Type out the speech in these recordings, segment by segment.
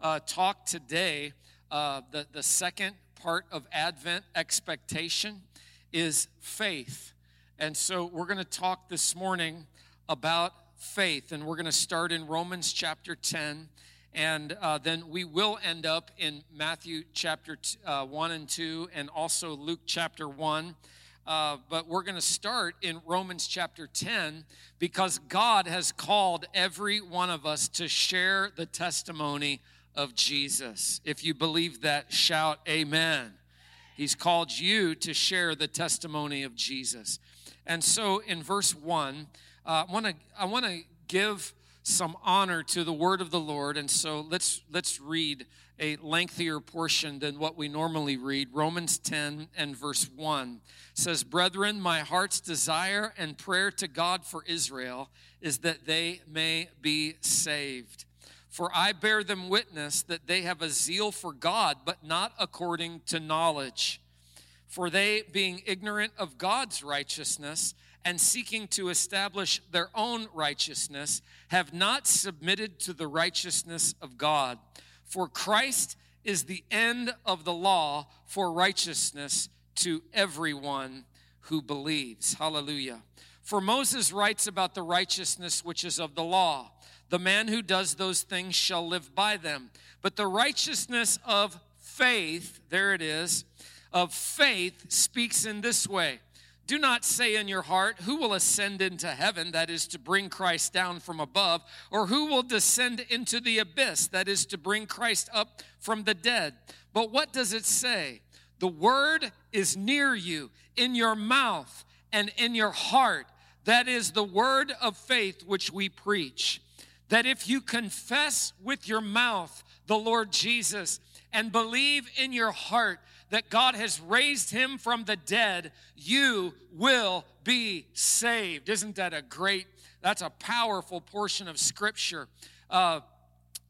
uh, talk today. Uh, the, the second part of Advent expectation is faith. And so we're going to talk this morning about faith, and we're going to start in Romans chapter 10. And uh, then we will end up in Matthew chapter t- uh, 1 and 2, and also Luke chapter 1. Uh, but we're going to start in Romans chapter 10 because God has called every one of us to share the testimony of Jesus. If you believe that, shout amen. He's called you to share the testimony of Jesus. And so in verse 1, uh, I want to I want to give some honor to the word of the Lord. And so let's let's read a lengthier portion than what we normally read. Romans 10 and verse 1 says, Brethren, my heart's desire and prayer to God for Israel is that they may be saved. For I bear them witness that they have a zeal for God, but not according to knowledge. For they, being ignorant of God's righteousness, and seeking to establish their own righteousness have not submitted to the righteousness of God. For Christ is the end of the law for righteousness to everyone who believes. Hallelujah. For Moses writes about the righteousness which is of the law. The man who does those things shall live by them. But the righteousness of faith, there it is, of faith speaks in this way do not say in your heart, Who will ascend into heaven, that is to bring Christ down from above, or who will descend into the abyss, that is to bring Christ up from the dead. But what does it say? The word is near you, in your mouth and in your heart. That is the word of faith which we preach. That if you confess with your mouth the Lord Jesus and believe in your heart that God has raised him from the dead, you will be saved. Isn't that a great, that's a powerful portion of scripture. Uh,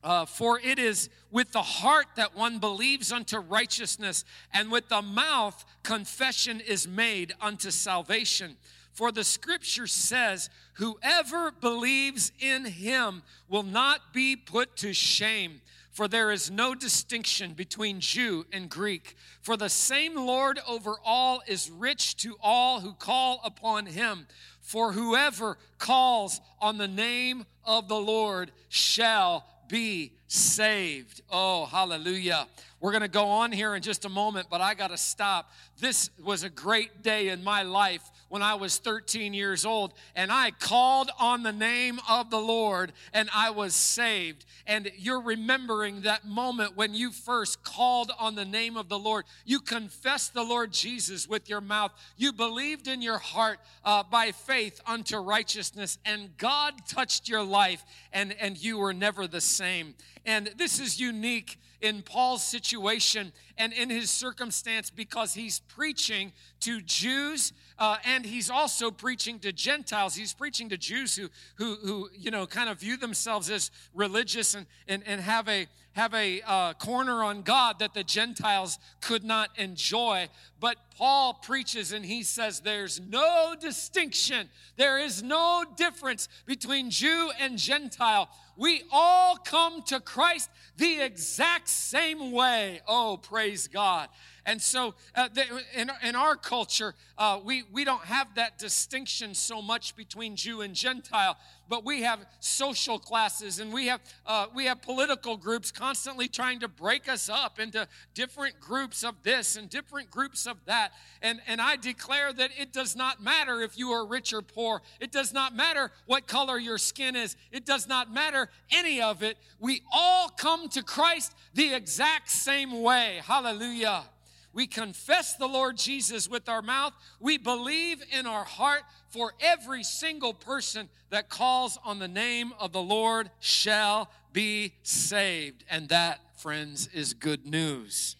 uh, for it is with the heart that one believes unto righteousness, and with the mouth confession is made unto salvation. For the scripture says, Whoever believes in him will not be put to shame. For there is no distinction between Jew and Greek. For the same Lord over all is rich to all who call upon him. For whoever calls on the name of the Lord shall be saved. Oh, hallelujah. We're going to go on here in just a moment, but I got to stop. This was a great day in my life when I was 13 years old, and I called on the name of the Lord, and I was saved. And you're remembering that moment when you first called on the name of the Lord. You confessed the Lord Jesus with your mouth, you believed in your heart uh, by faith unto righteousness, and God touched your life, and, and you were never the same. And this is unique in Paul's situation and in his circumstance because he's preaching to Jews uh, and he's also preaching to Gentiles. He's preaching to Jews who, who, who you know, kind of view themselves as religious and, and, and have a, have a uh, corner on God that the Gentiles could not enjoy. But Paul preaches and he says there's no distinction, there is no difference between Jew and Gentile. We all come to Christ the exact same way. Oh, praise God. And so, uh, in, in our culture, uh, we, we don't have that distinction so much between Jew and Gentile, but we have social classes and we have, uh, we have political groups constantly trying to break us up into different groups of this and different groups of that. And, and I declare that it does not matter if you are rich or poor, it does not matter what color your skin is, it does not matter any of it. We all come to Christ the exact same way. Hallelujah. We confess the Lord Jesus with our mouth. We believe in our heart for every single person that calls on the name of the Lord shall be saved. And that, friends, is good news.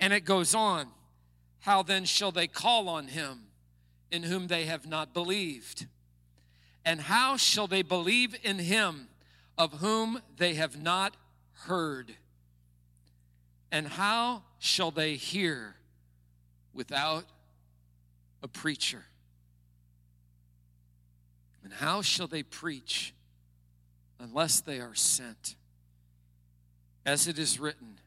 And it goes on How then shall they call on him in whom they have not believed? And how shall they believe in him of whom they have not heard? And how shall they hear without a preacher? And how shall they preach unless they are sent? as it is written,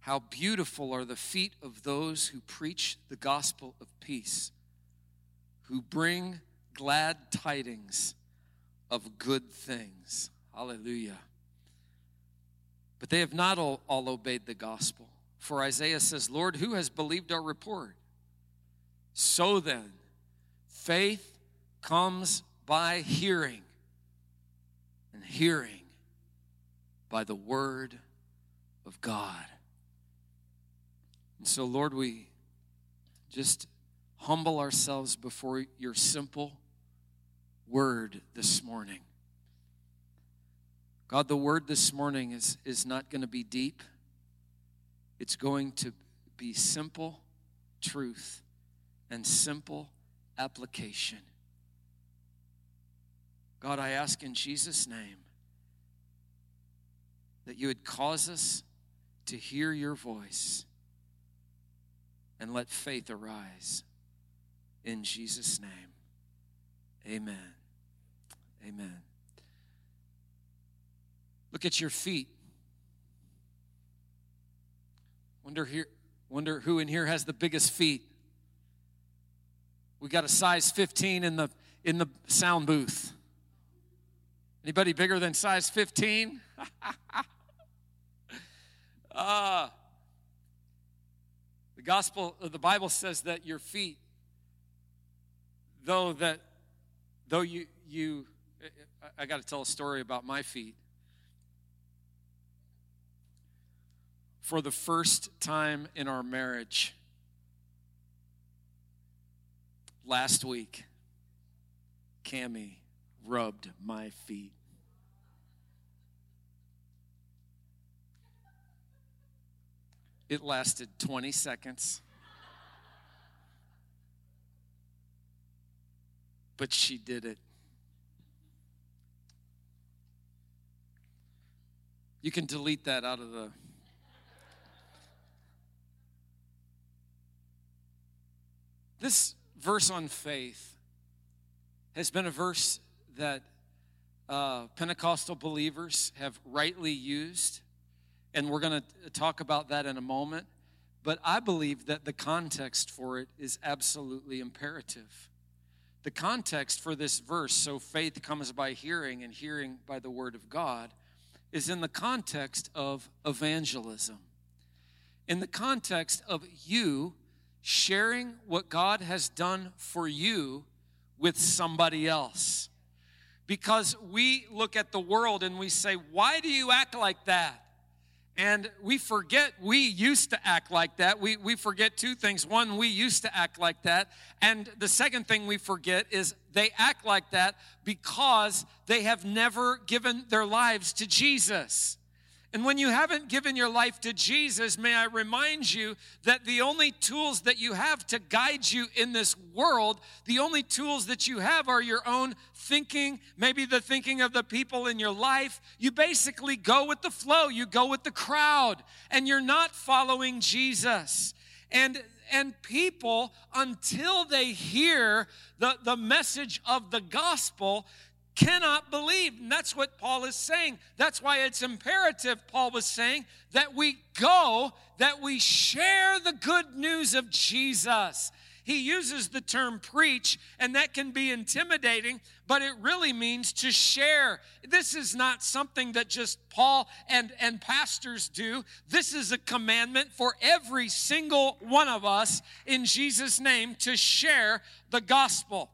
How beautiful are the feet of those who preach the gospel of peace, who bring glad tidings of good things. Hallelujah. But they have not all, all, obeyed the gospel. For Isaiah says, Lord, who has believed our report? So then, faith comes by hearing, and hearing by the word of God. And so, Lord, we just humble ourselves before your simple word this morning. God, the word this morning is, is not going to be deep, it's going to be simple truth and simple application. God, I ask in Jesus' name that you would cause us to hear your voice and let faith arise. In Jesus' name, amen. Amen. Look at your feet. Wonder here wonder who in here has the biggest feet. We got a size 15 in the in the sound booth. Anybody bigger than size 15? uh, the gospel the Bible says that your feet though that though you you I got to tell a story about my feet. For the first time in our marriage, last week, Cami rubbed my feet. It lasted 20 seconds. But she did it. You can delete that out of the. This verse on faith has been a verse that uh, Pentecostal believers have rightly used, and we're going to talk about that in a moment. But I believe that the context for it is absolutely imperative. The context for this verse, so faith comes by hearing, and hearing by the word of God, is in the context of evangelism, in the context of you sharing what God has done for you with somebody else. Because we look at the world and we say, Why do you act like that? And we forget we used to act like that. We, we forget two things. One, we used to act like that. And the second thing we forget is they act like that because they have never given their lives to Jesus. And when you haven't given your life to Jesus, may I remind you that the only tools that you have to guide you in this world, the only tools that you have are your own thinking, maybe the thinking of the people in your life. You basically go with the flow, you go with the crowd, and you're not following Jesus. And and people, until they hear the, the message of the gospel, cannot believe. And that's what Paul is saying. That's why it's imperative, Paul was saying, that we go, that we share the good news of Jesus. He uses the term preach, and that can be intimidating, but it really means to share. This is not something that just Paul and, and pastors do. This is a commandment for every single one of us in Jesus' name to share the gospel.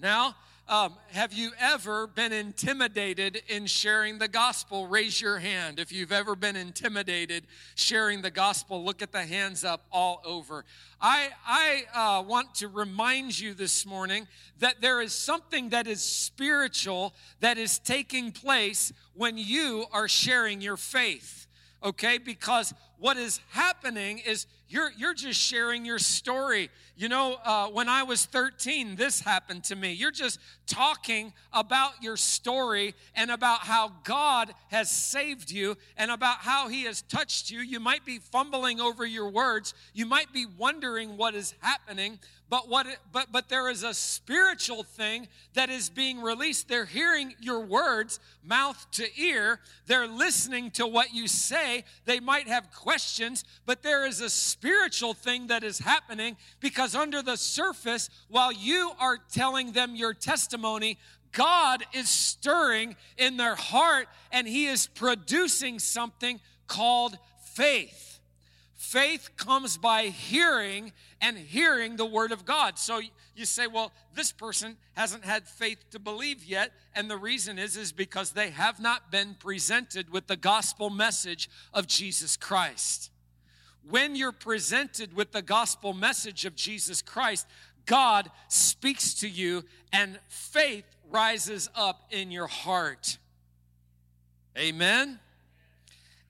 Now, um, have you ever been intimidated in sharing the gospel? Raise your hand. If you've ever been intimidated sharing the gospel, look at the hands up all over. I, I uh, want to remind you this morning that there is something that is spiritual that is taking place when you are sharing your faith okay? Because what is happening is you're, you're just sharing your story. You know, uh, when I was 13, this happened to me. You're just talking about your story and about how God has saved you and about how He has touched you. You might be fumbling over your words. You might be wondering what is happening, but what it, but but there is a spiritual thing that is being released they're hearing your words mouth to ear they're listening to what you say they might have questions but there is a spiritual thing that is happening because under the surface while you are telling them your testimony God is stirring in their heart and he is producing something called faith Faith comes by hearing and hearing the word of God. So you say, well, this person hasn't had faith to believe yet, and the reason is is because they have not been presented with the gospel message of Jesus Christ. When you're presented with the gospel message of Jesus Christ, God speaks to you and faith rises up in your heart. Amen.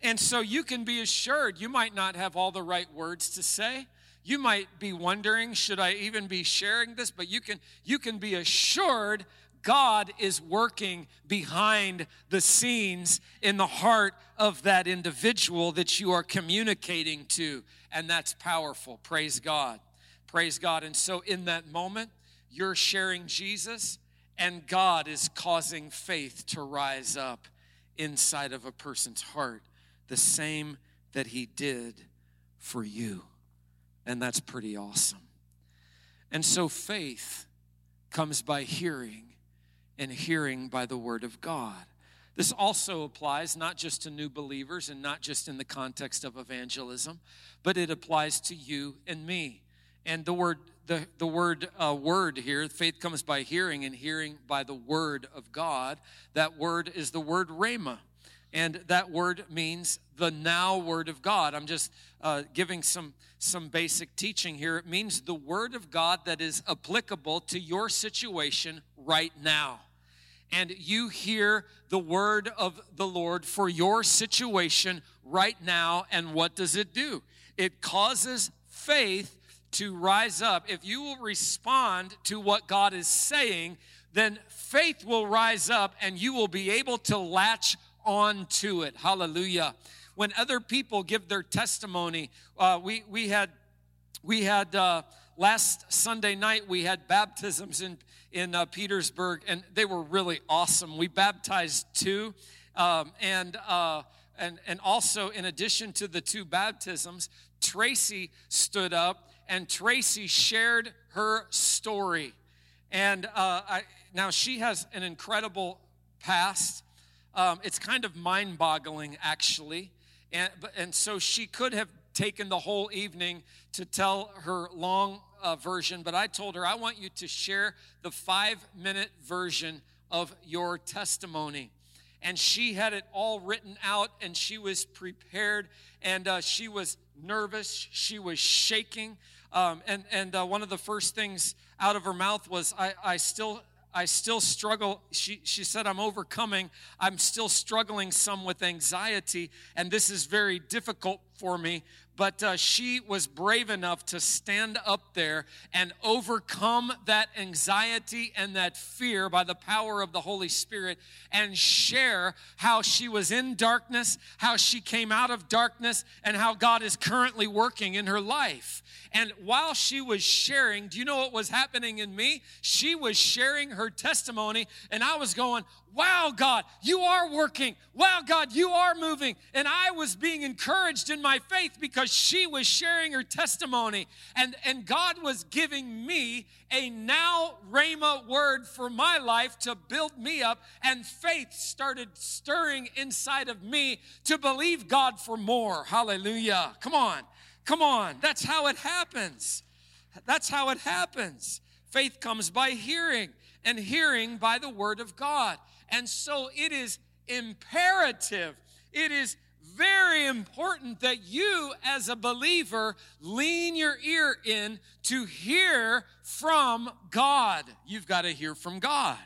And so you can be assured you might not have all the right words to say. You might be wondering, should I even be sharing this? But you can you can be assured God is working behind the scenes in the heart of that individual that you are communicating to. And that's powerful. Praise God. Praise God. And so in that moment, you're sharing Jesus, and God is causing faith to rise up inside of a person's heart the same that He did for you. And that's pretty awesome. And so faith comes by hearing, and hearing by the Word of God. This also applies not just to new believers and not just in the context of evangelism, but it applies to you and me. And the word, the, the word, uh, word here, faith comes by hearing, and hearing by the word of God. That word is the word rhema. And that word means the now word of God. I'm just uh, giving some, some basic teaching here. It means the word of God that is applicable to your situation right now. And you hear the word of the Lord for your situation right now. And what does it do? It causes faith to rise up. If you will respond to what God is saying, then faith will rise up and you will be able to latch on to it. Hallelujah. When other people give their testimony, uh, we, we had, we had uh, last Sunday night, we had baptisms in, in uh, Petersburg, and they were really awesome. We baptized two, um, and, uh, and, and also, in addition to the two baptisms, Tracy stood up and Tracy shared her story. And uh, I, now she has an incredible past. Um, it's kind of mind boggling, actually. And, and so she could have taken the whole evening to tell her long uh, version, but I told her, I want you to share the five minute version of your testimony. And she had it all written out and she was prepared and uh, she was nervous, she was shaking. Um, and and uh, one of the first things out of her mouth was, I, I still I still struggle. She, she said, I'm overcoming. I'm still struggling some with anxiety, and this is very difficult for me but uh, she was brave enough to stand up there and overcome that anxiety and that fear by the power of the Holy Spirit and share how she was in darkness, how she came out of darkness, and how God is currently working in her life. And while she was sharing, do you know what was happening in me? She was sharing her testimony, and I was going, Wow, God, you are working. Wow, God, you are moving. And I was being encouraged in my faith because she was sharing her testimony. And, and God was giving me a now Rhema word for my life to build me up. And faith started stirring inside of me to believe God for more. Hallelujah. Come on. Come on. That's how it happens. That's how it happens. Faith comes by hearing, and hearing by the word of God. And so it is imperative, it is very important that you, as a believer, lean your ear in to hear from God. You've got to hear from God.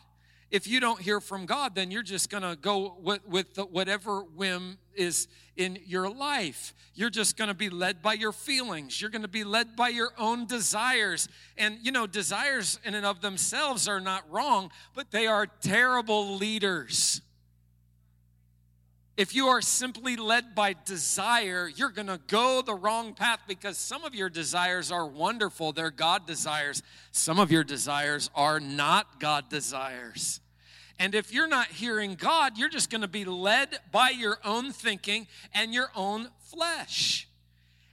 If you don't hear from God, then you're just going to go with, with the, whatever whim is in your life. You're just going to be led by your feelings. You're going to be led by your own desires. And, you know, desires in and of themselves are not wrong, but they are terrible leaders. If you are simply led by desire, you're going to go the wrong path because some of your desires are wonderful. They're God desires. Some of your desires are not God desires. And if you're not hearing God, you're just going to be led by your own thinking and your own flesh.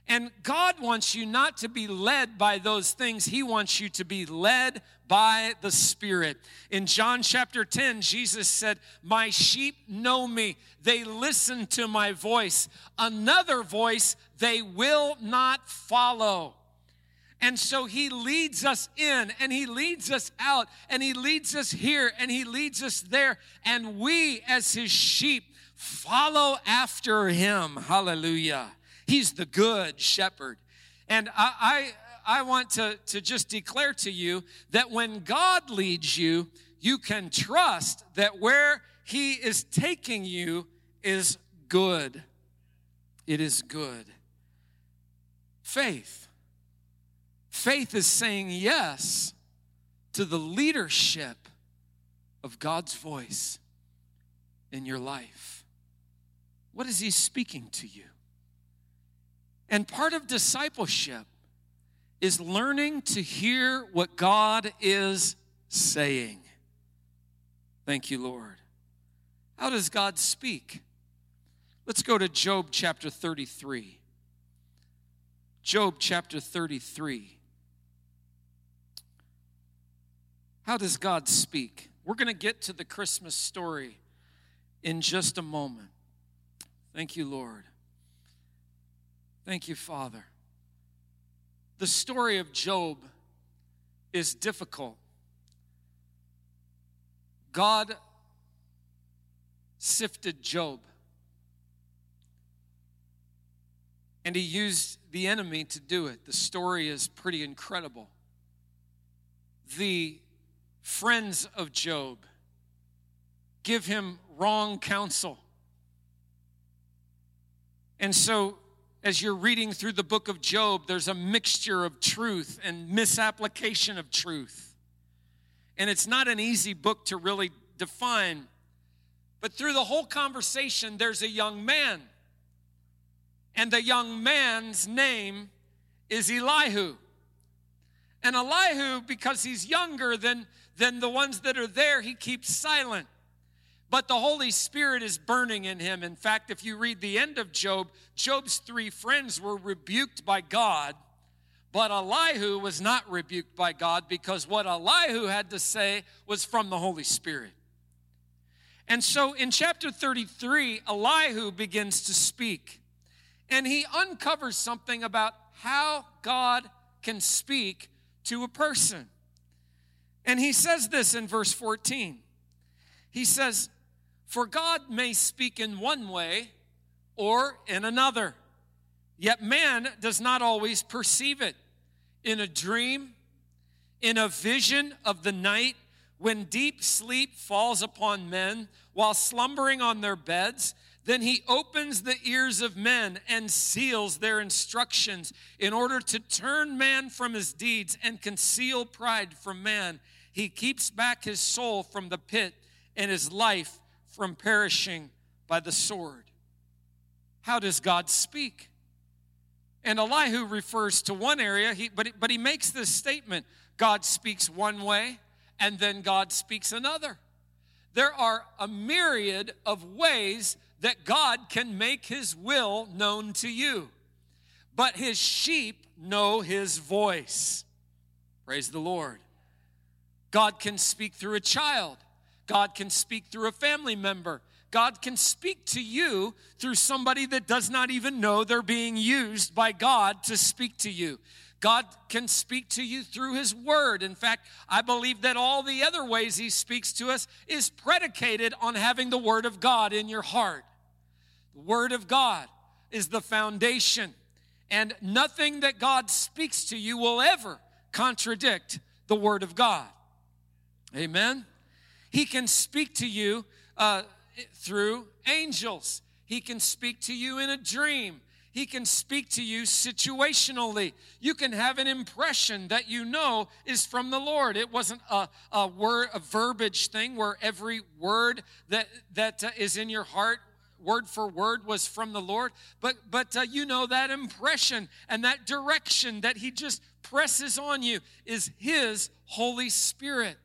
And God wants you not to be led by those things, He wants you to be led by the Spirit. In John chapter 10, Jesus said, My sheep know me, they listen to my voice. Another voice they will not follow. And so he leads us in and he leads us out and he leads us here and he leads us there. And we, as his sheep, follow after him. Hallelujah. He's the good shepherd. And I, I, want to, to just declare to you that when God leads you, you can trust that where he is taking you is good. It is good. Faith Faith is saying yes to the leadership of God's voice in your life. What is He speaking to you? And part of discipleship is learning to hear what God is saying. Thank you, Lord. How does God speak? Let's go to Job chapter 33. Job chapter 33. How does God speak? We're going to get to the Christmas story in just a moment. Thank you, Lord. Thank you, Father. The story of Job is difficult. God sifted Job, and he used the enemy to do it. The story is pretty incredible. The friends of Job give him wrong counsel. And so, as you're reading through the book of Job, there's a mixture of truth and misapplication of truth. And it's not an easy book to really define. But through the whole conversation, there's a young man. And the young man's name is Elihu. And Elihu, because he's younger than, than the ones that are there, he keeps silent. But the Holy Spirit is burning in him. In fact, if you read the end of Job, Job's three friends were rebuked by God, but Elihu was not rebuked by God because what Elihu had to say was from the Holy Spirit. And so in chapter 33, Elihu begins to speak, and he uncovers something about how God can speak to a person. And he says this in verse 14. He says, For God may speak in one way or in another, yet man does not always perceive it. In a dream, in a vision of the night, when deep sleep falls upon men while slumbering on their beds, then he opens the ears of men and seals their instructions in order to turn man from his deeds and conceal pride from man. He keeps back his soul from the pit and his life from perishing by the sword. How does God speak? And Elihu refers to one area, he, but, but he makes this statement God speaks one way, and then God speaks another. There are a myriad of ways that God can make his will known to you. But his sheep know his voice. Praise the Lord. God can speak through a child. God can speak through a family member. God can speak to you through somebody that does not even know they're being used by God to speak to you. God can speak to you through His Word. In fact, I believe that all the other ways He speaks to us is predicated on having the Word of God in your heart. The Word of God is the foundation, and nothing that God speaks to you will ever contradict the Word of God. Amen. He can speak to you uh, through angels. He can speak to you in a dream. He can speak to you situationally. You can have an impression that you know is from the Lord. It wasn't a, a word, a verbiage thing where every word that that uh, is in your heart word for word was from the Lord, but but uh, you know that impression and that direction that he just presses on you is his Holy Spirit.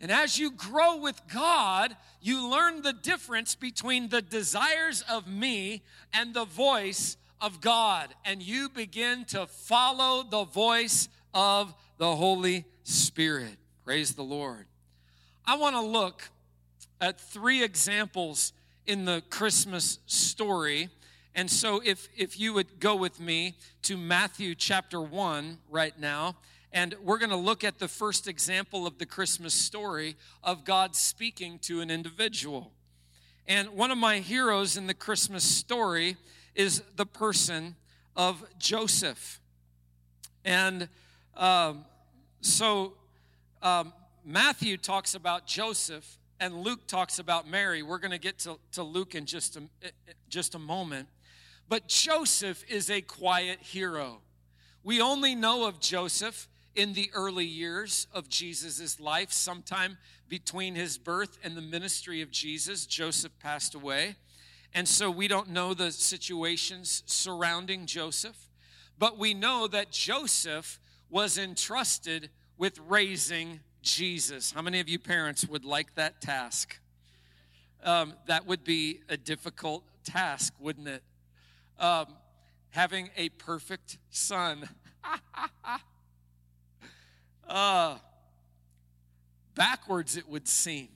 And as you grow with God, you learn the difference between the desires of me and the voice of God. And you begin to follow the voice of the Holy Spirit. Praise the Lord. I want to look at three examples in the Christmas story. And so if, if you would go with me to Matthew chapter 1 right now. And we're going to look at the first example of the Christmas story of God speaking to an individual. And one of my heroes in the Christmas story is the person of Joseph. And um, so um, Matthew talks about Joseph and Luke talks about Mary. We're going to get to, Luke in just a, just a moment. But Joseph is a quiet hero. We only know of Joseph in the early years of Jesus' life, sometime between his birth and the ministry of Jesus, Joseph passed away. And so we don't know the situations surrounding Joseph, but we know that Joseph was entrusted with raising Jesus. How many of you parents would like that task? Um, that would be a difficult task, wouldn't it? Um, having a perfect son. uh, backwards, it would seem.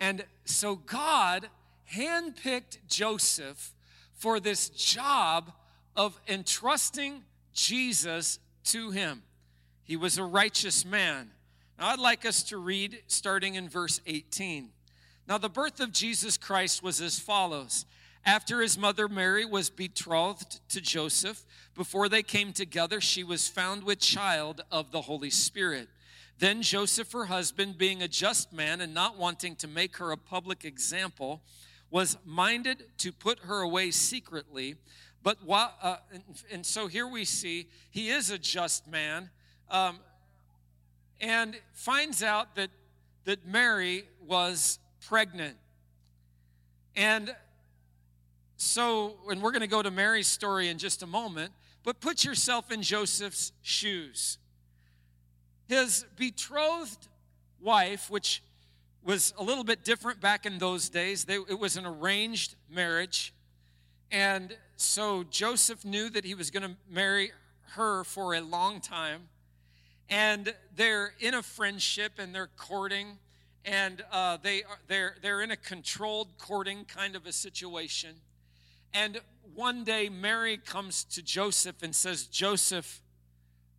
And so God handpicked Joseph for this job of entrusting Jesus to him. He was a righteous man. Now, I'd like us to read starting in verse 18. Now, the birth of Jesus Christ was as follows. After his mother Mary was betrothed to Joseph, before they came together, she was found with child of the Holy Spirit. Then Joseph, her husband, being a just man and not wanting to make her a public example, was minded to put her away secretly. But while, uh, and, and, so here we see he is a just man, um, and finds out that that Mary was pregnant. And so, and we're going to go to Mary's story in just a moment, but put yourself in Joseph's shoes. His betrothed wife, which was a little bit different back in those days, they, it was an arranged marriage. And so Joseph knew that he was going to marry her for a long time. And they're in a friendship and they're courting. And uh, they are, they're, they're in a controlled courting kind of a situation. And one day, Mary comes to Joseph and says, Joseph,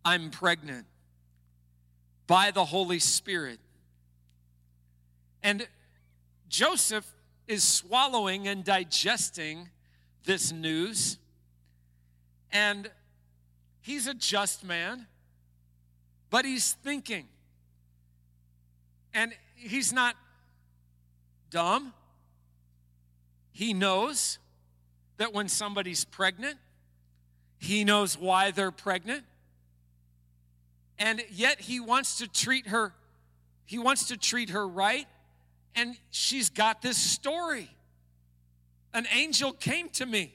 I'm pregnant by the Holy Spirit. And Joseph is swallowing and digesting this news. And he's a just man, but he's thinking. And he's not dumb. He knows that when somebody's pregnant, he knows why they're pregnant. And yet he wants to treat her he wants to treat her right and she's got this story. An angel came to me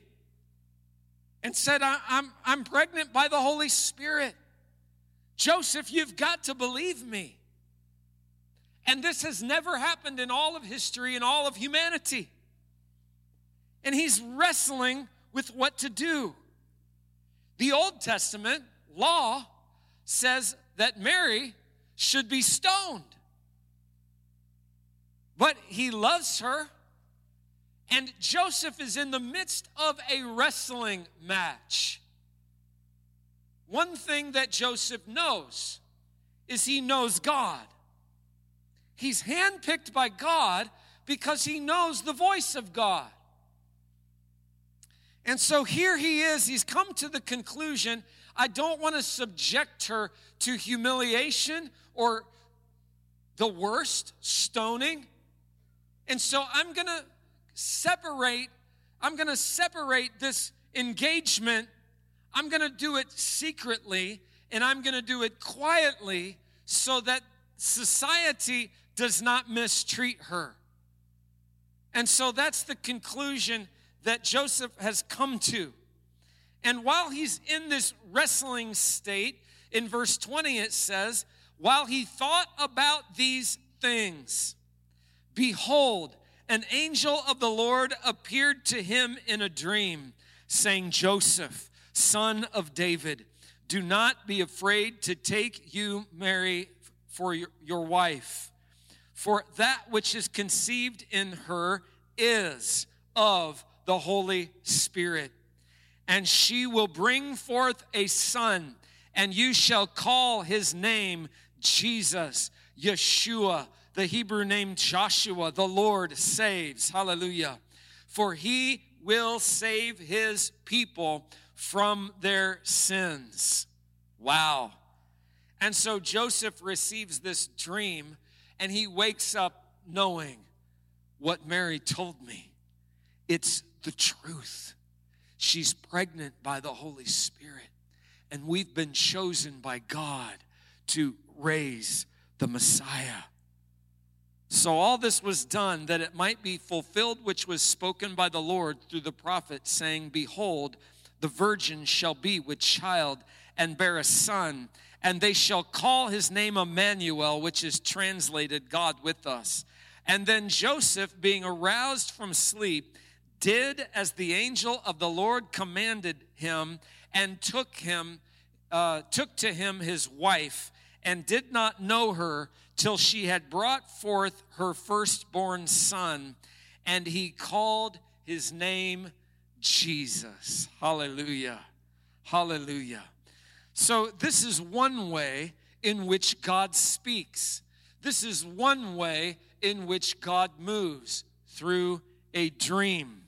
and said, I, am I'm pregnant by the Holy Spirit. Joseph, you've got to believe me. And this has never happened in all of history in all of humanity and he's wrestling with what to do. The Old Testament law says that Mary should be stoned. But he loves her, and Joseph is in the midst of a wrestling match. One thing that Joseph knows is he knows God. He's handpicked by God because he knows the voice of God. And so here he is, he's come to the conclusion I don't want to subject her to humiliation or the worst, stoning. And so I'm going to separate I'm going to separate this engagement. I'm going to do it secretly and I'm going to do it quietly so that society does not mistreat her. And so that's the conclusion that Joseph has come to. And while he's in this wrestling state, in verse 20 it says, while he thought about these things, behold, an angel of the Lord appeared to him in a dream, saying, Joseph, son of David, do not be afraid to take you, Mary, for your, your wife, for that which is conceived in her is of the Holy Spirit. And she will bring forth a son, and you shall call his name Jesus, Yeshua the Hebrew name Joshua, the Lord saves. Hallelujah. For he will save his people from their sins. Wow. And so Joseph receives this dream and he wakes up knowing what Mary told me. It's the truth. She's pregnant by the Holy Spirit, and we've been chosen by God to raise the Messiah. So all this was done that it might be fulfilled which was spoken by the Lord through the prophet, saying, Behold, the virgin shall be with child and bear a son, and they shall call his name Emmanuel, which is translated God with us. And then Joseph, being aroused from sleep, did as the angel of the Lord commanded him, and took him, uh, took to him his wife, and did not know her till she had brought forth her firstborn son, and he called his name Jesus. Hallelujah. Hallelujah. So, this is one way in which God speaks. This is one way in which God moves through a dream.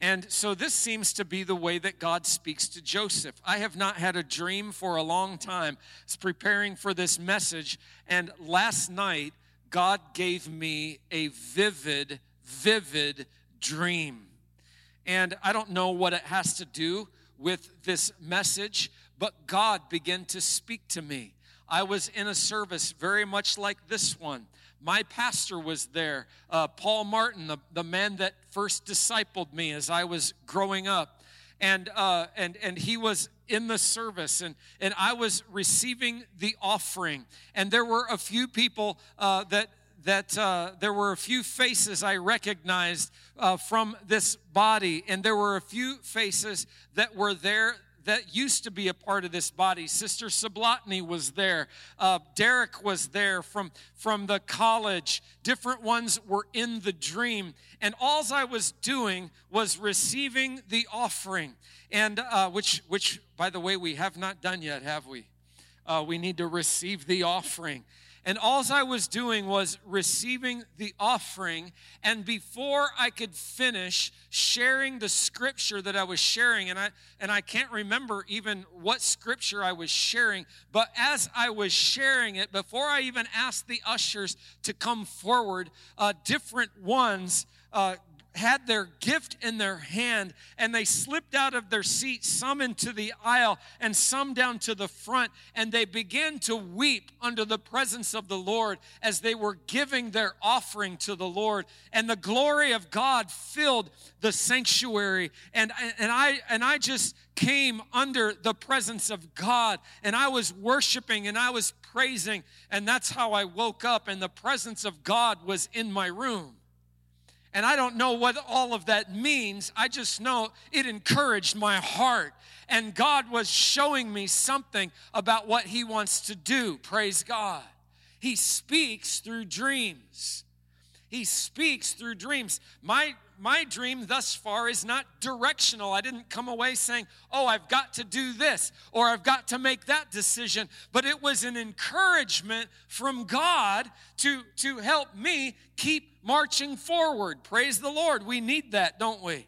And so this seems to be the way that God speaks to Joseph. I have not had a dream for a long time. It's preparing for this message. And last night, God gave me a vivid, vivid dream. And I don't know what it has to do with this message, but God began to speak to me. I was in a service very much like this one. My pastor was there, uh, Paul Martin, the, the man that first discipled me as I was growing up. And, uh, and, and he was in the service, and, and I was receiving the offering. And there were a few people uh, that, that uh, there were a few faces I recognized uh, from this body, and there were a few faces that were there that used to be a part of this body. Sister Sablotny was there. Uh, Derek was there from, from the college. Different ones were in the dream. And all I was doing was receiving the offering, and uh, which, which, by the way, we have not done yet, have we? Uh, we need to receive the offering. And all I was doing was receiving the offering. And before I could finish sharing the scripture that I was sharing, and I, and I can't remember even what scripture I was sharing, but as I was sharing it, before I even asked the ushers to come forward, uh, different ones uh, had their gift in their hand and they slipped out of their seat, some into the aisle and some down to the front, and they began to weep under the presence of the Lord as they were giving their offering to the Lord. And the glory of God filled the sanctuary. And, and, I, and I just came under the presence of God and I was worshiping and I was praising. And that's how I woke up, and the presence of God was in my room. And I don't know what all of that means. I just know it encouraged my heart. And God was showing me something about what He wants to do. Praise God. He speaks through dreams. He speaks through dreams. My my dream thus far is not directional. I didn't come away saying, "Oh, I've got to do this or I've got to make that decision," but it was an encouragement from God to to help me keep marching forward. Praise the Lord. We need that, don't we?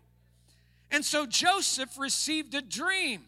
And so Joseph received a dream.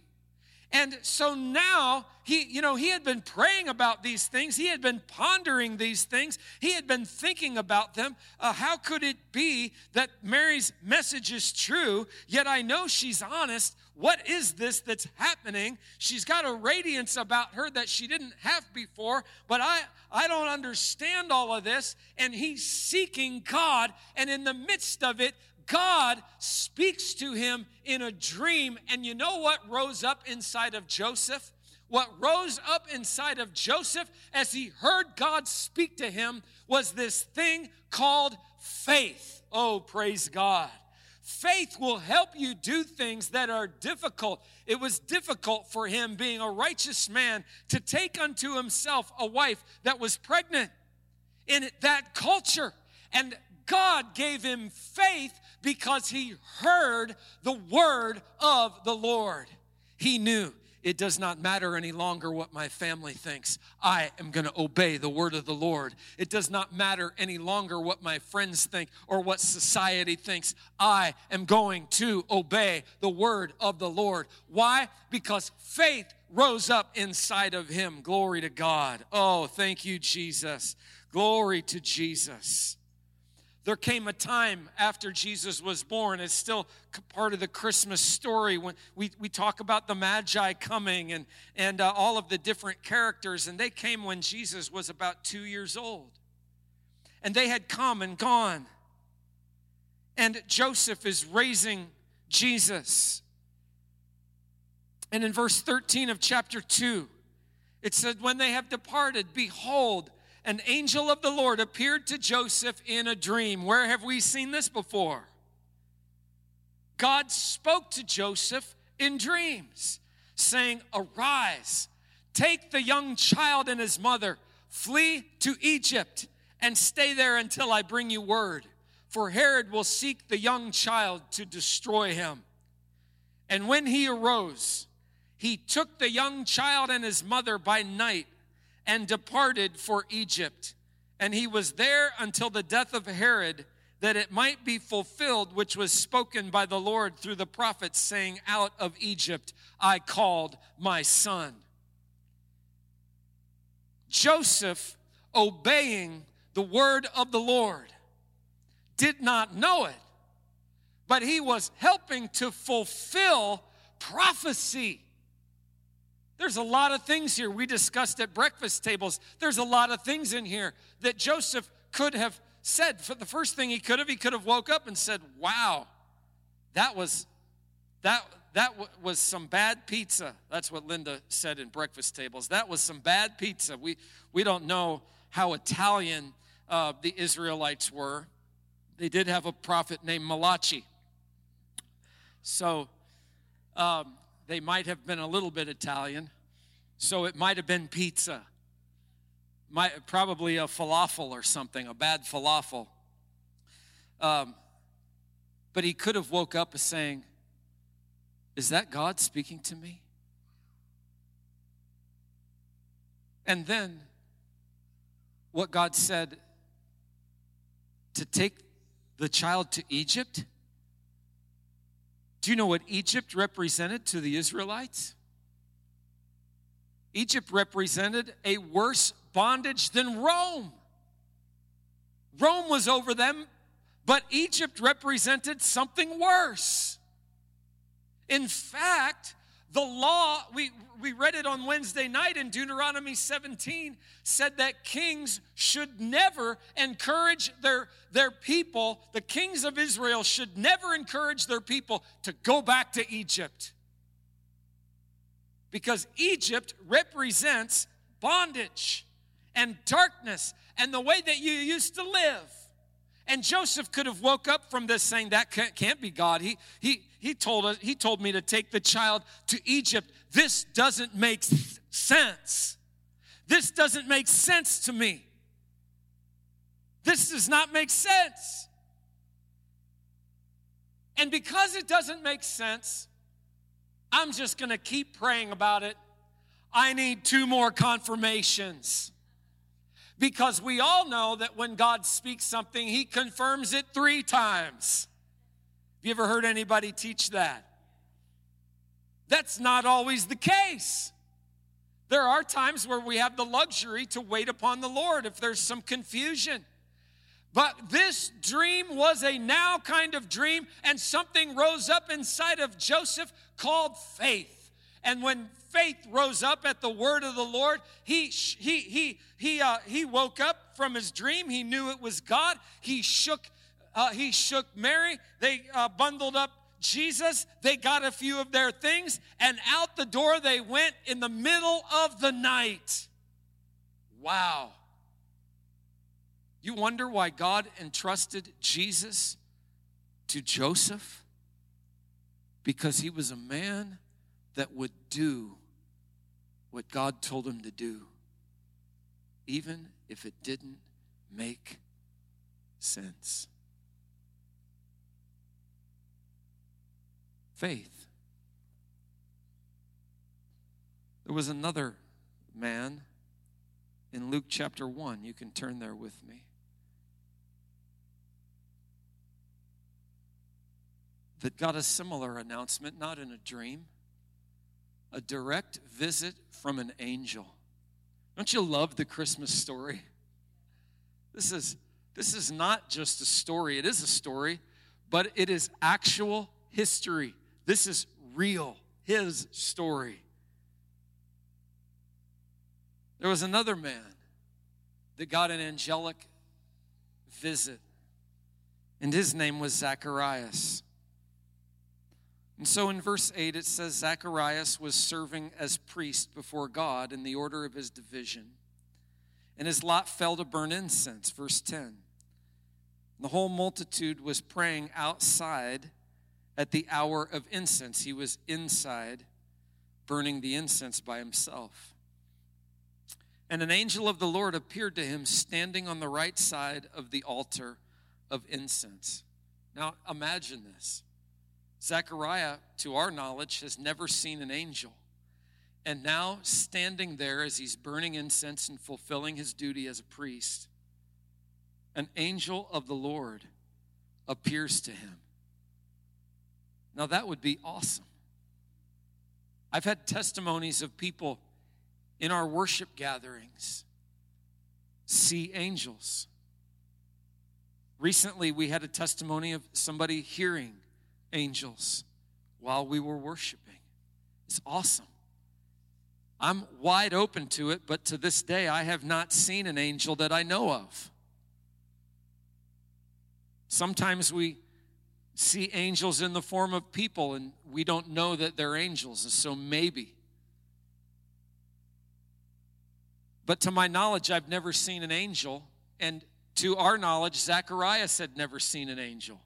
And so now he, you know, he had been praying about these things. He had been pondering these things. He had been thinking about them. Uh, how could it be that Mary's message is true, yet I know she's honest? What is this that's happening? She's got a radiance about her that she didn't have before, but I, I don't understand all of this. And he's seeking God. And in the midst of it, God speaks to him in a dream. And you know what rose up inside of Joseph? What rose up inside of Joseph as he heard God speak to him was this thing called faith. Oh, praise God. Faith will help you do things that are difficult. It was difficult for him, being a righteous man, to take unto himself a wife that was pregnant in that culture. And God gave him faith because he heard the word of the Lord. He knew it does not matter any longer what my family thinks. I am going to obey the word of the Lord. It does not matter any longer what my friends think or what society thinks. I am going to obey the word of the Lord. Why? Because faith rose up inside of him. Glory to God. Oh, thank you, Jesus. Glory to Jesus. There came a time after Jesus was born. It's still part of the Christmas story when we, we talk about the Magi coming and, and uh, all of the different characters. And they came when Jesus was about two years old. And they had come and gone. And Joseph is raising Jesus. And in verse 13 of chapter 2, it said, When they have departed, behold, an angel of the Lord appeared to Joseph in a dream. Where have we seen this before? God spoke to Joseph in dreams, saying, Arise, take the young child and his mother, flee to Egypt, and stay there until I bring you word. For Herod will seek the young child to destroy him. And when he arose, he took the young child and his mother by night and departed for Egypt. And he was there until the death of Herod, that it might be fulfilled which was spoken by the Lord through the prophets, saying, Out of Egypt I called my son. Joseph, obeying the word of the Lord, did not know it, but he was helping to fulfill prophecy. There's a lot of things here we discussed at breakfast tables. There's a lot of things in here that Joseph could have said. For the first thing he could have, he could have woke up and said, "Wow, that was that that was some bad pizza." That's what Linda said in breakfast tables. That was some bad pizza. We we don't know how Italian uh, the Israelites were. They did have a prophet named Malachi. So. Um, they might have been a little bit Italian, so it might have been pizza. Might, probably a falafel or something, a bad falafel. Um, but he could have woke up saying, Is that God speaking to me? And then what God said to take the child to Egypt do you know what Egypt represented to the Israelites? Egypt represented a worse bondage than Rome. Rome was over them, but Egypt represented something worse. In fact, the law, we, we read it on Wednesday night in Deuteronomy 17, said that kings should never encourage their, their people, the kings of Israel should never encourage their people to go back to Egypt. Because Egypt represents bondage and darkness and the way that you used to live. And Joseph could have woke up from this saying that can't be God. He, he, he told us he told me to take the child to Egypt. This doesn't make sense. This doesn't make sense to me. This does not make sense. And because it doesn't make sense, I'm just going to keep praying about it. I need two more confirmations. Because we all know that when God speaks something, he confirms it three times. Have you ever heard anybody teach that? That's not always the case. There are times where we have the luxury to wait upon the Lord if there's some confusion. But this dream was a now kind of dream, and something rose up inside of Joseph called faith. And when faith rose up at the word of the Lord, he he he he uh, he woke up from his dream. He knew it was God. He shook uh, he shook Mary. They uh, bundled up Jesus. They got a few of their things, and out the door they went in the middle of the night. Wow. You wonder why God entrusted Jesus to Joseph? Because he was a man that would do what God told him to do, even if it didn't make sense. Faith. There was another man in Luke chapter 1. You can turn there with me. that got a similar announcement, not in a dream, a direct visit from an angel. Don't you love the Christmas story? This is this is not just a story. It is a story, but it is actual history. This is real, his story. There was another man that got an angelic visit, and his name was Zacharias. And so in verse 8, it says Zacharias was serving as priest before God in the order of his division. And his lot fell to burn incense, verse 10. The whole multitude was praying outside at the hour of incense. He was inside burning the incense by himself. And an angel of the Lord appeared to him standing on the right side of the altar of incense. Now imagine this. Zechariah, to our knowledge, has never seen an angel. And now, standing there as he's burning incense and fulfilling his duty as a priest, an angel of the Lord appears to him. Now, that would be awesome. I've had testimonies of people in our worship gatherings see angels. Recently, we had a testimony of somebody hearing angels while we were worshiping. It's awesome. I'm wide open to it, but to this day, I have not seen an angel that I know of. Sometimes we see angels in the form of people and we don't know that they're angels, and so maybe. But to my knowledge, I've never seen an angel, and to our knowledge, Zacharias had never seen an angel.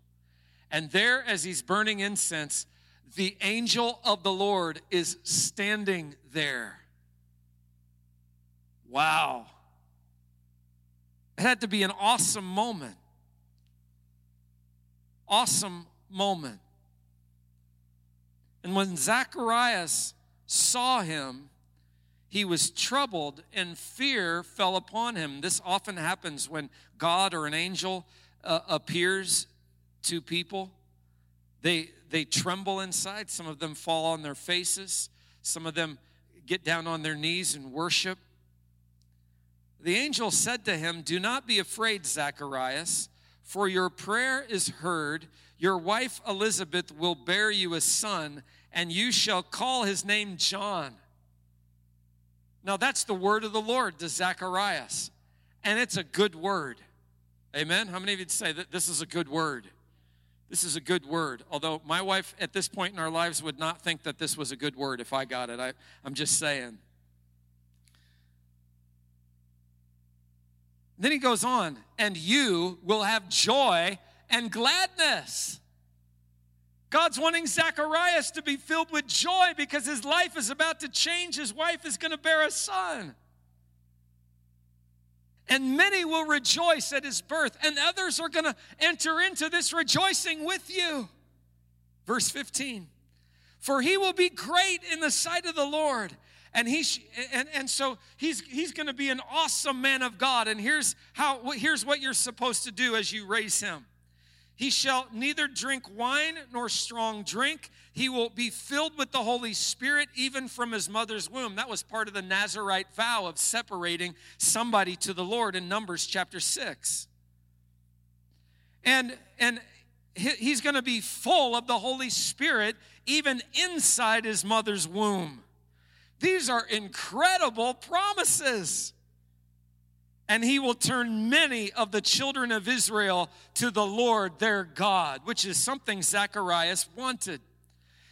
And there, as he's burning incense, the angel of the Lord is standing there. Wow. It had to be an awesome moment. Awesome moment. And when Zacharias saw him, he was troubled and fear fell upon him. This often happens when God or an angel uh, appears to people. They, they tremble inside. Some of them fall on their faces. Some of them get down on their knees and worship. The angel said to him, Do not be afraid, Zacharias, for your prayer is heard. Your wife Elizabeth will bear you a son, and you shall call his name John. Now, that's the word of the Lord to Zacharias, and it's a good word. Amen? How many of you say that this is a good word? This is a good word. Although my wife at this point in our lives would not think that this was a good word if I got it. I, I'm just saying. Then he goes on, and you will have joy and gladness. God's wanting Zacharias to be filled with joy because his life is about to change. His wife is going to bear a son and many will rejoice at his birth, and others are going to enter into this rejoicing with you. Verse 15 For he will be great in the sight of the Lord. And, he and, and so he's, he's going to be an awesome man of God. And here's, how, here's what you're supposed to do as you raise him He shall neither drink wine nor strong drink. He will be filled with the Holy Spirit even from his mother's womb. That was part of the Nazarite vow of separating somebody to the Lord in Numbers chapter 6. And, and he's going to be full of the Holy Spirit even inside his mother's womb. These are incredible promises and he will turn many of the children of Israel to the Lord their God, which is something Zacharias wanted.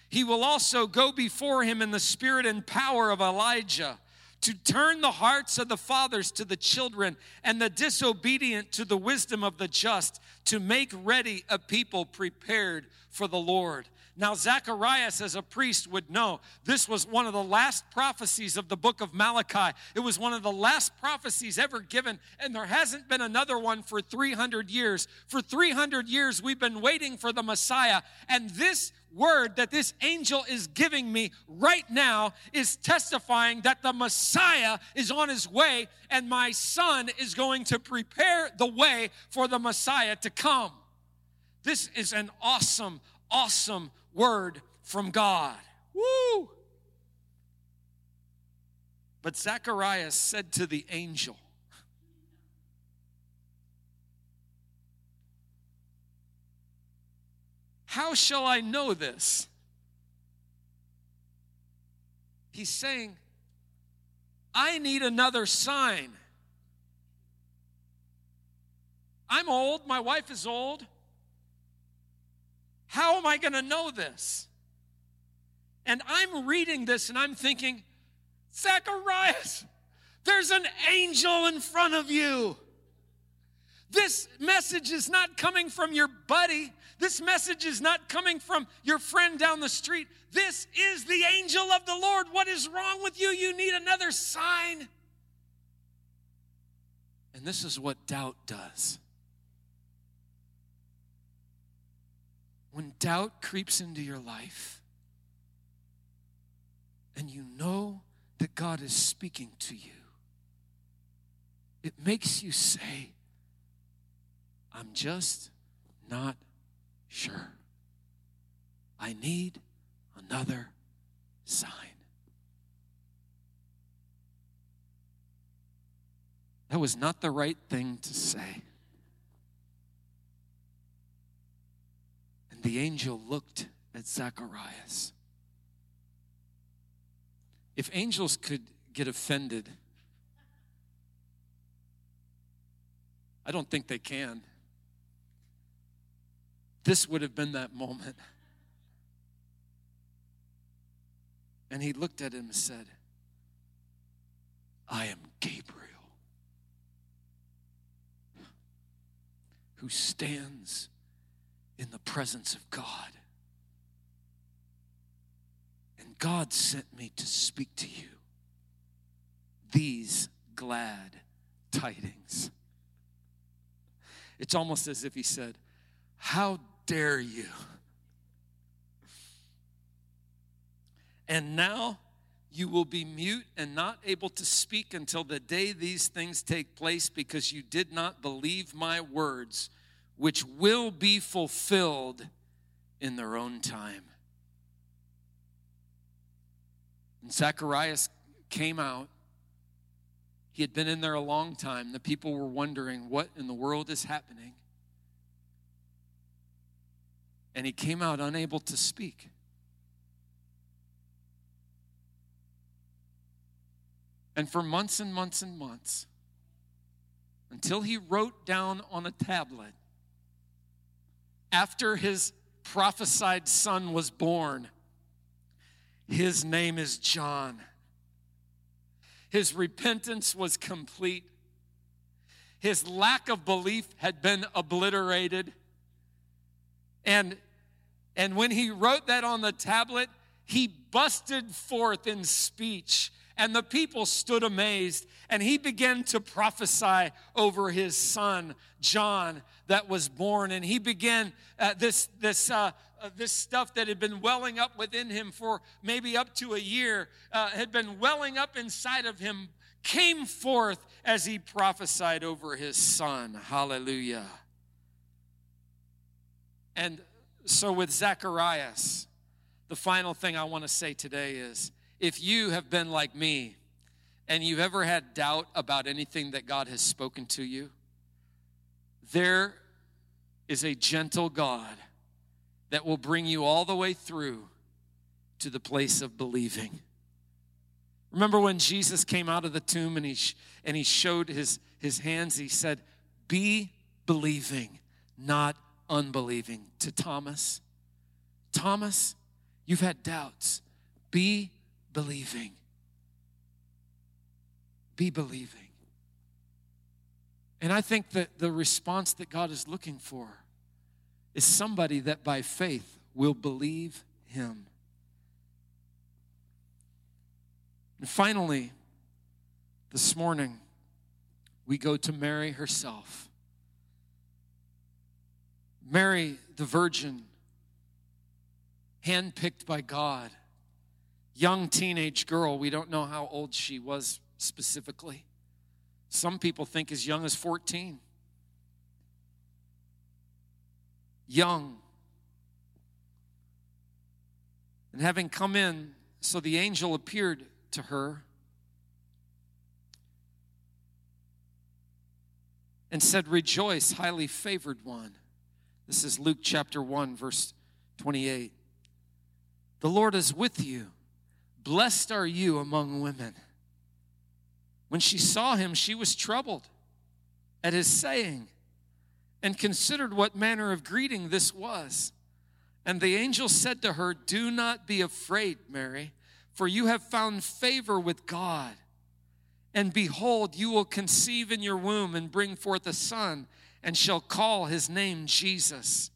He will also go before him in the spirit and power of Elijah to turn the hearts of the fathers to the children and the disobedient to the wisdom of the just, to make ready a people prepared for the Lord. Now, Zacharias, as a priest, would know this was one of the last prophecies of the book of Malachi. It was one of the last prophecies ever given, and there hasn't been another one for 300 years. For 300 years, we've been waiting for the Messiah, and this word that this angel is giving me right now is testifying that the Messiah is on his way, and my son is going to prepare the way for the Messiah to come. This is an awesome, awesome word from God. Woo! But Zacharias said to the angel, How shall I know this? He's saying, I need another sign. I'm old, my wife is old. How am I going to know this? And I'm reading this and I'm thinking, Zacharias, there's an angel in front of you. This message is not coming from your buddy. This message is not coming from your friend down the street. This is the angel of the Lord. What is wrong with you? You need another sign. And this is what doubt does when doubt creeps into your life and you know that God is speaking to you, it makes you say, I'm just not sure. I need another sign. That was not the right thing to say. The angel looked at Zacharias. If angels could get offended, I don't think they can. This would have been that moment. And he looked at him and said, I am Gabriel, who stands in the presence of God. And God sent me to speak to you these glad tidings. It's almost as if he said, How dare you? And now you will be mute and not able to speak until the day these things take place because you did not believe my words which will be fulfilled in their own time. And Zacharias came out. He had been in there a long time. The people were wondering what in the world is happening. And he came out unable to speak. And for months and months and months, until he wrote down on a tablet after his prophesied son was born, his name is John. His repentance was complete. His lack of belief had been obliterated. And, and when he wrote that on the tablet, he busted forth in speech and the people stood amazed, and he began to prophesy over his son, John, that was born. And he began uh, this, this, uh, uh, this stuff that had been welling up within him for maybe up to a year, uh, had been welling up inside of him, came forth as he prophesied over his son. Hallelujah. And so, with Zacharias, the final thing I want to say today is if you have been like me and you've ever had doubt about anything that God has spoken to you, there is a gentle God that will bring you all the way through to the place of believing. Remember when Jesus came out of the tomb and he, and he showed his, his hands? He said, Be believing, not unbelieving. To Thomas, Thomas, you've had doubts. Be believing. Be believing. And I think that the response that God is looking for is somebody that by faith will believe him. And finally, this morning, we go to Mary herself. Mary, the virgin, handpicked by God, young teenage girl. We don't know how old she was specifically. Some people think as young as 14. Young. And having come in, so the angel appeared to her and said, Rejoice, highly favored one. This is Luke chapter 1, verse 28. The Lord is with you. Blessed are you among women. When she saw him, she was troubled at his saying and considered what manner of greeting this was. And the angel said to her, Do not be afraid, Mary for you have found favor with God. And behold, you will conceive in your womb and bring forth a son, and shall call his name Jesus.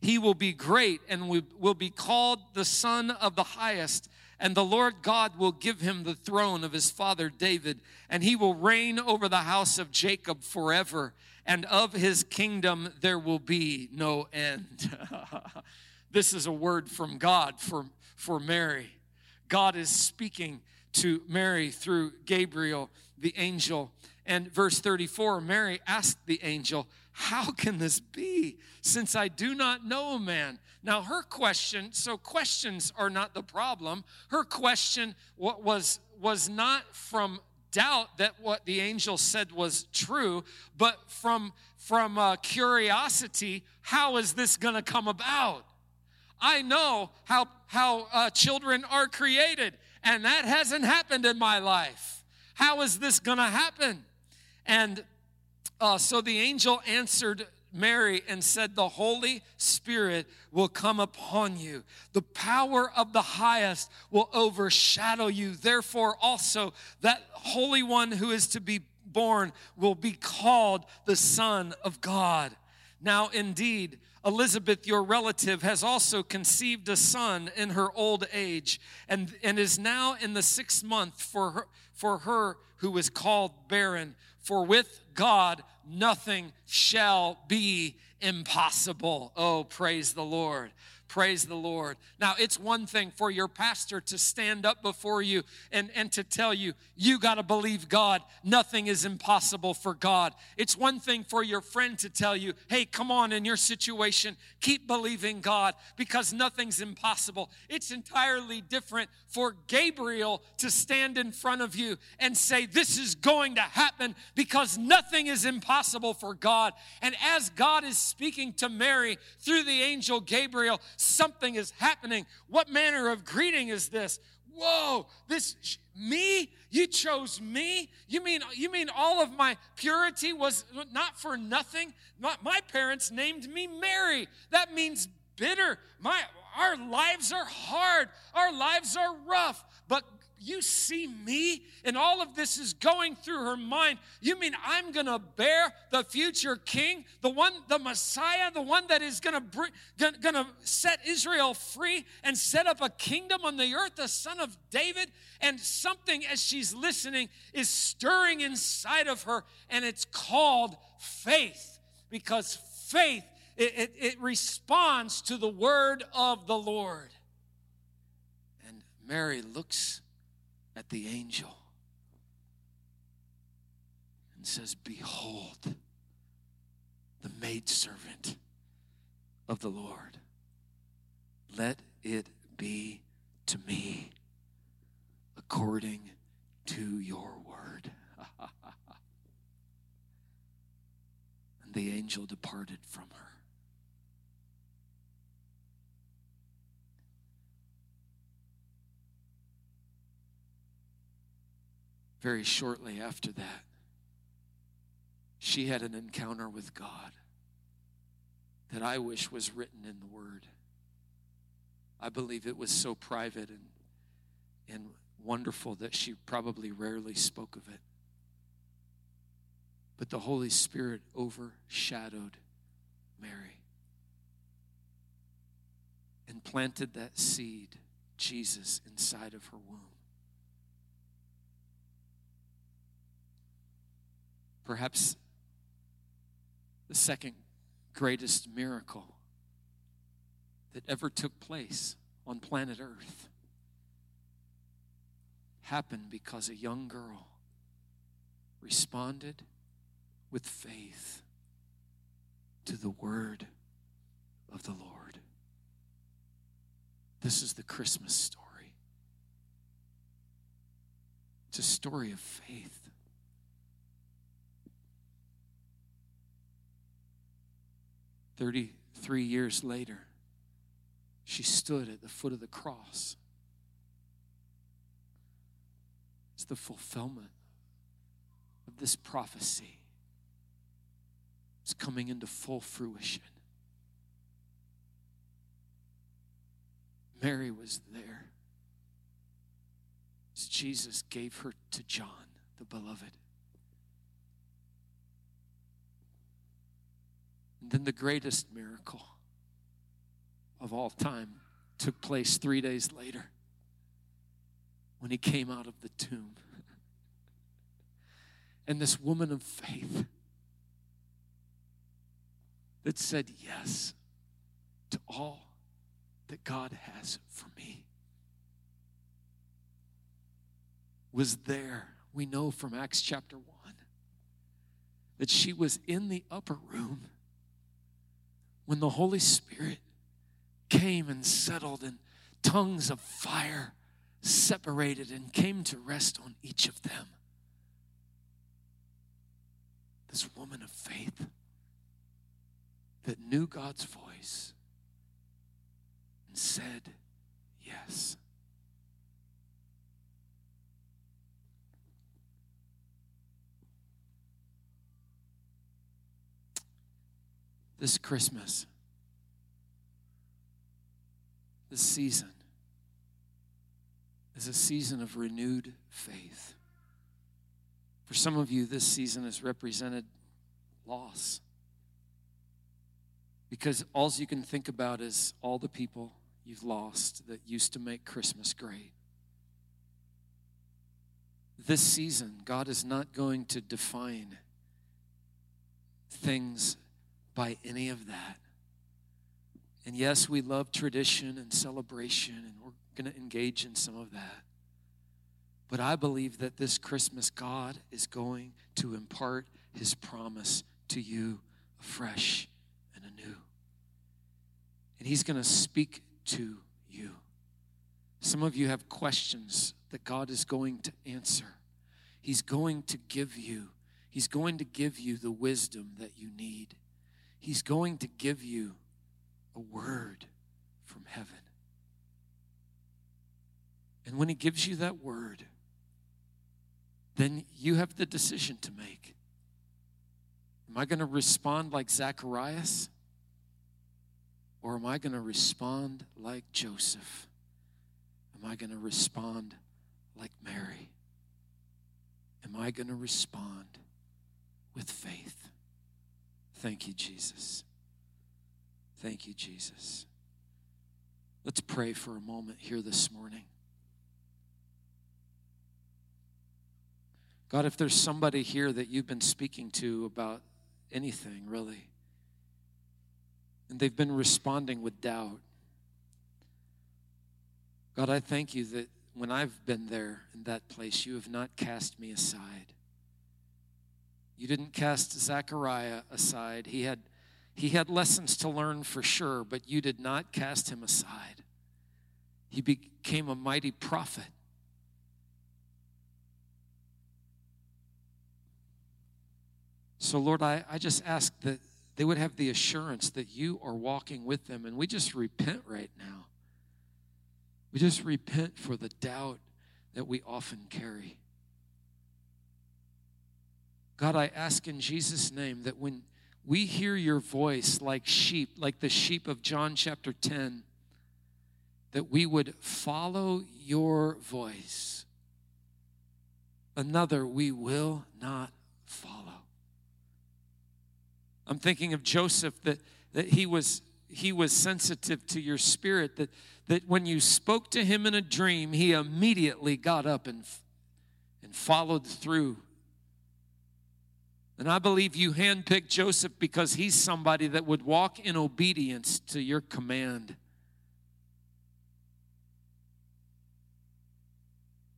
He will be great and will be called the Son of the Highest. And the Lord God will give him the throne of his father David, and he will reign over the house of Jacob forever, and of his kingdom there will be no end. this is a word from God for, for Mary. God is speaking to Mary through Gabriel, the angel. And verse 34 Mary asked the angel, How can this be since I do not know a man? Now, her question, so questions are not the problem. Her question was, was not from doubt that what the angel said was true, but from, from uh, curiosity how is this going to come about? I know how, how uh, children are created, and that hasn't happened in my life. How is this going to happen? And uh, so the angel answered Mary and said, The Holy Spirit will come upon you. The power of the highest will overshadow you. Therefore, also, that Holy One who is to be born will be called the Son of God. Now, indeed, Elizabeth, your relative, has also conceived a son in her old age and, and is now in the sixth month for her, for her who is called barren. For with God nothing shall be impossible. Oh, praise the Lord. Praise the Lord. Now, it's one thing for your pastor to stand up before you and, and to tell you, you got to believe God. Nothing is impossible for God. It's one thing for your friend to tell you, hey, come on in your situation, keep believing God because nothing's impossible. It's entirely different for Gabriel to stand in front of you and say, this is going to happen because nothing is impossible for God. And as God is speaking to Mary through the angel Gabriel, something is happening. What manner of greeting is this? Whoa, this me? You chose me? You mean you mean all of my purity was not for nothing? My, my parents named me Mary. That means bitter. My our lives are hard. Our lives are rough. But you see me? And all of this is going through her mind. You mean I'm going to bear the future king, the one, the Messiah, the one that is going to bring, going to set Israel free and set up a kingdom on the earth, the son of David? And something as she's listening is stirring inside of her, and it's called faith because faith it, it, it responds to the word of the Lord. And Mary looks at the angel and says, Behold, the maidservant of the Lord. Let it be to me according to your word. and the angel departed from her. Very shortly after that, she had an encounter with God that I wish was written in the Word. I believe it was so private and, and wonderful that she probably rarely spoke of it. But the Holy Spirit overshadowed Mary and planted that seed, Jesus, inside of her womb. Perhaps the second greatest miracle that ever took place on planet Earth happened because a young girl responded with faith to the word of the Lord. This is the Christmas story. It's a story of faith. 33 years later, she stood at the foot of the cross. It's the fulfillment of this prophecy. It's coming into full fruition. Mary was there Jesus gave her to John, the beloved. And then the greatest miracle of all time took place three days later when he came out of the tomb. And this woman of faith that said yes to all that God has for me was there. We know from Acts chapter 1 that she was in the upper room when the Holy Spirit came and settled and tongues of fire separated and came to rest on each of them. This woman of faith that knew God's voice and said yes. This Christmas, this season, is a season of renewed faith. For some of you, this season has represented loss. Because all you can think about is all the people you've lost that used to make Christmas great. This season, God is not going to define things by any of that. And yes, we love tradition and celebration, and we're going to engage in some of that. But I believe that this Christmas, God is going to impart his promise to you afresh and anew. And he's going to speak to you. Some of you have questions that God is going to answer. He's going to give you, he's going to give you the wisdom that you need. He's going to give you a word from heaven. And when He gives you that word, then you have the decision to make. Am I going to respond like Zacharias? Or am I going to respond like Joseph? Am I going to respond like Mary? Am I going to respond with faith? Thank you, Jesus. Thank you, Jesus. Let's pray for a moment here this morning. God, if there's somebody here that you've been speaking to about anything, really, and they've been responding with doubt, God, I thank you that when I've been there in that place, you have not cast me aside. You didn't cast Zechariah aside. He had, He had lessons to learn for sure, but you did not cast him aside. He became a mighty prophet. So, Lord, I, I just ask that they would have the assurance that you are walking with them. And we just repent right now. We just repent for the doubt that we often carry. God, I ask in Jesus' name that when we hear your voice like sheep, like the sheep of John chapter 10, that we would follow your voice. Another we will not follow. I'm thinking of Joseph that, that he was he was sensitive to your spirit that that when you spoke to him in a dream he immediately got up and and followed through and I believe you handpicked Joseph because he's somebody that would walk in obedience to your command.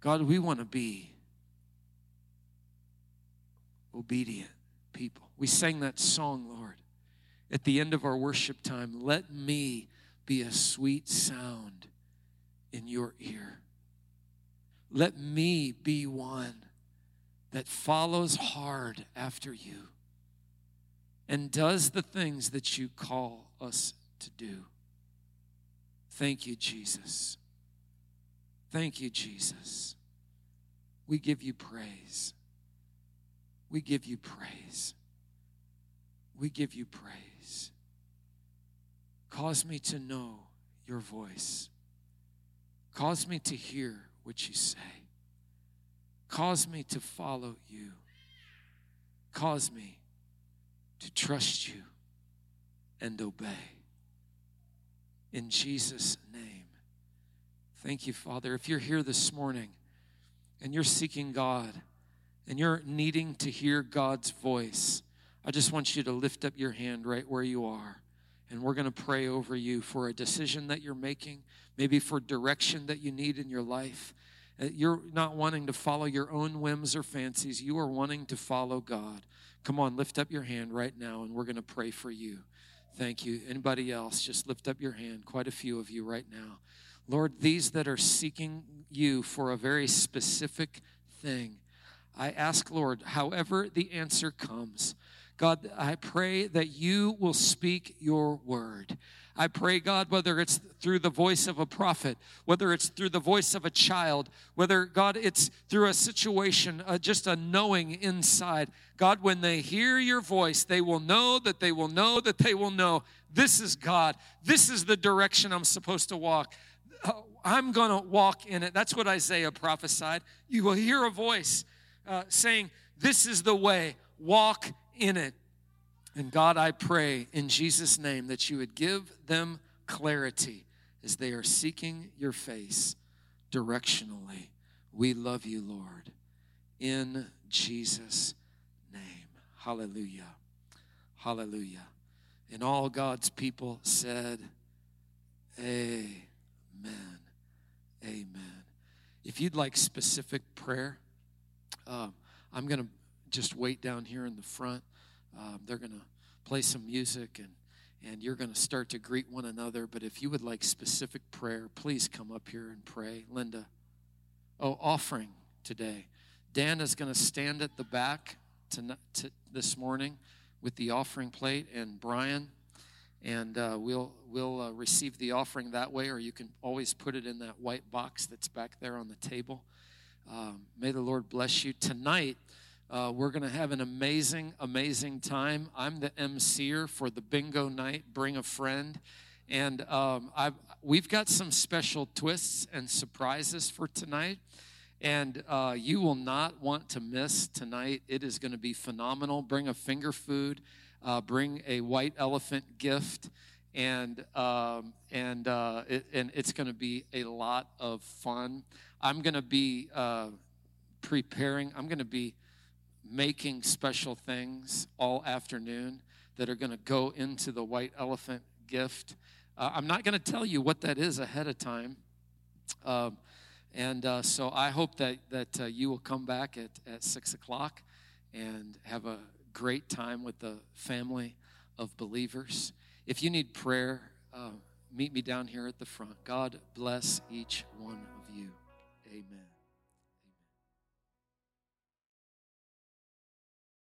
God, we want to be obedient people. We sang that song, Lord, at the end of our worship time. Let me be a sweet sound in your ear. Let me be one that follows hard after you and does the things that you call us to do. Thank you, Jesus. Thank you, Jesus. We give you praise. We give you praise. We give you praise. Cause me to know your voice. Cause me to hear what you say. Cause me to follow you. Cause me to trust you and obey. In Jesus' name. Thank you, Father. If you're here this morning and you're seeking God and you're needing to hear God's voice, I just want you to lift up your hand right where you are. And we're going to pray over you for a decision that you're making, maybe for direction that you need in your life. Uh, you're not wanting to follow your own whims or fancies. You are wanting to follow God. Come on, lift up your hand right now, and we're going to pray for you. Thank you. Anybody else, just lift up your hand. Quite a few of you right now. Lord, these that are seeking you for a very specific thing, I ask, Lord, however the answer comes, God, I pray that you will speak your word. I pray, God, whether it's through the voice of a prophet, whether it's through the voice of a child, whether, God, it's through a situation, uh, just a knowing inside. God, when they hear your voice, they will know that they will know that they will know this is God. This is the direction I'm supposed to walk. Uh, I'm going to walk in it. That's what Isaiah prophesied. You will hear a voice uh, saying, This is the way, walk in it. And God, I pray in Jesus' name that you would give them clarity as they are seeking your face directionally. We love you, Lord. In Jesus' name. Hallelujah. Hallelujah. And all God's people said, Amen. Amen. If you'd like specific prayer, uh, I'm going to just wait down here in the front. Um, they're going to play some music and and you're going to start to greet one another. But if you would like specific prayer, please come up here and pray. Linda. Oh, offering today. Dan is going to stand at the back to, to this morning with the offering plate, and Brian, and uh, we'll we'll uh, receive the offering that way, or you can always put it in that white box that's back there on the table. Um, may the Lord bless you tonight. Uh, we're going to have an amazing, amazing time. I'm the MCer for the bingo night. Bring a friend. And um, we've got some special twists and surprises for tonight. And uh, you will not want to miss tonight. It is going to be phenomenal. Bring a finger food, uh, bring a white elephant gift, and um, and uh, it, and it's going to be a lot of fun. I'm going to be uh, preparing. I'm going to be making special things all afternoon that are going to go into the white elephant gift. Uh, I'm not going to tell you what that is ahead of time. Um, and uh, so I hope that, that uh, you will come back at, at 6 o'clock and have a great time with the family of believers. If you need prayer, uh, meet me down here at the front. God bless each one of you. Amen.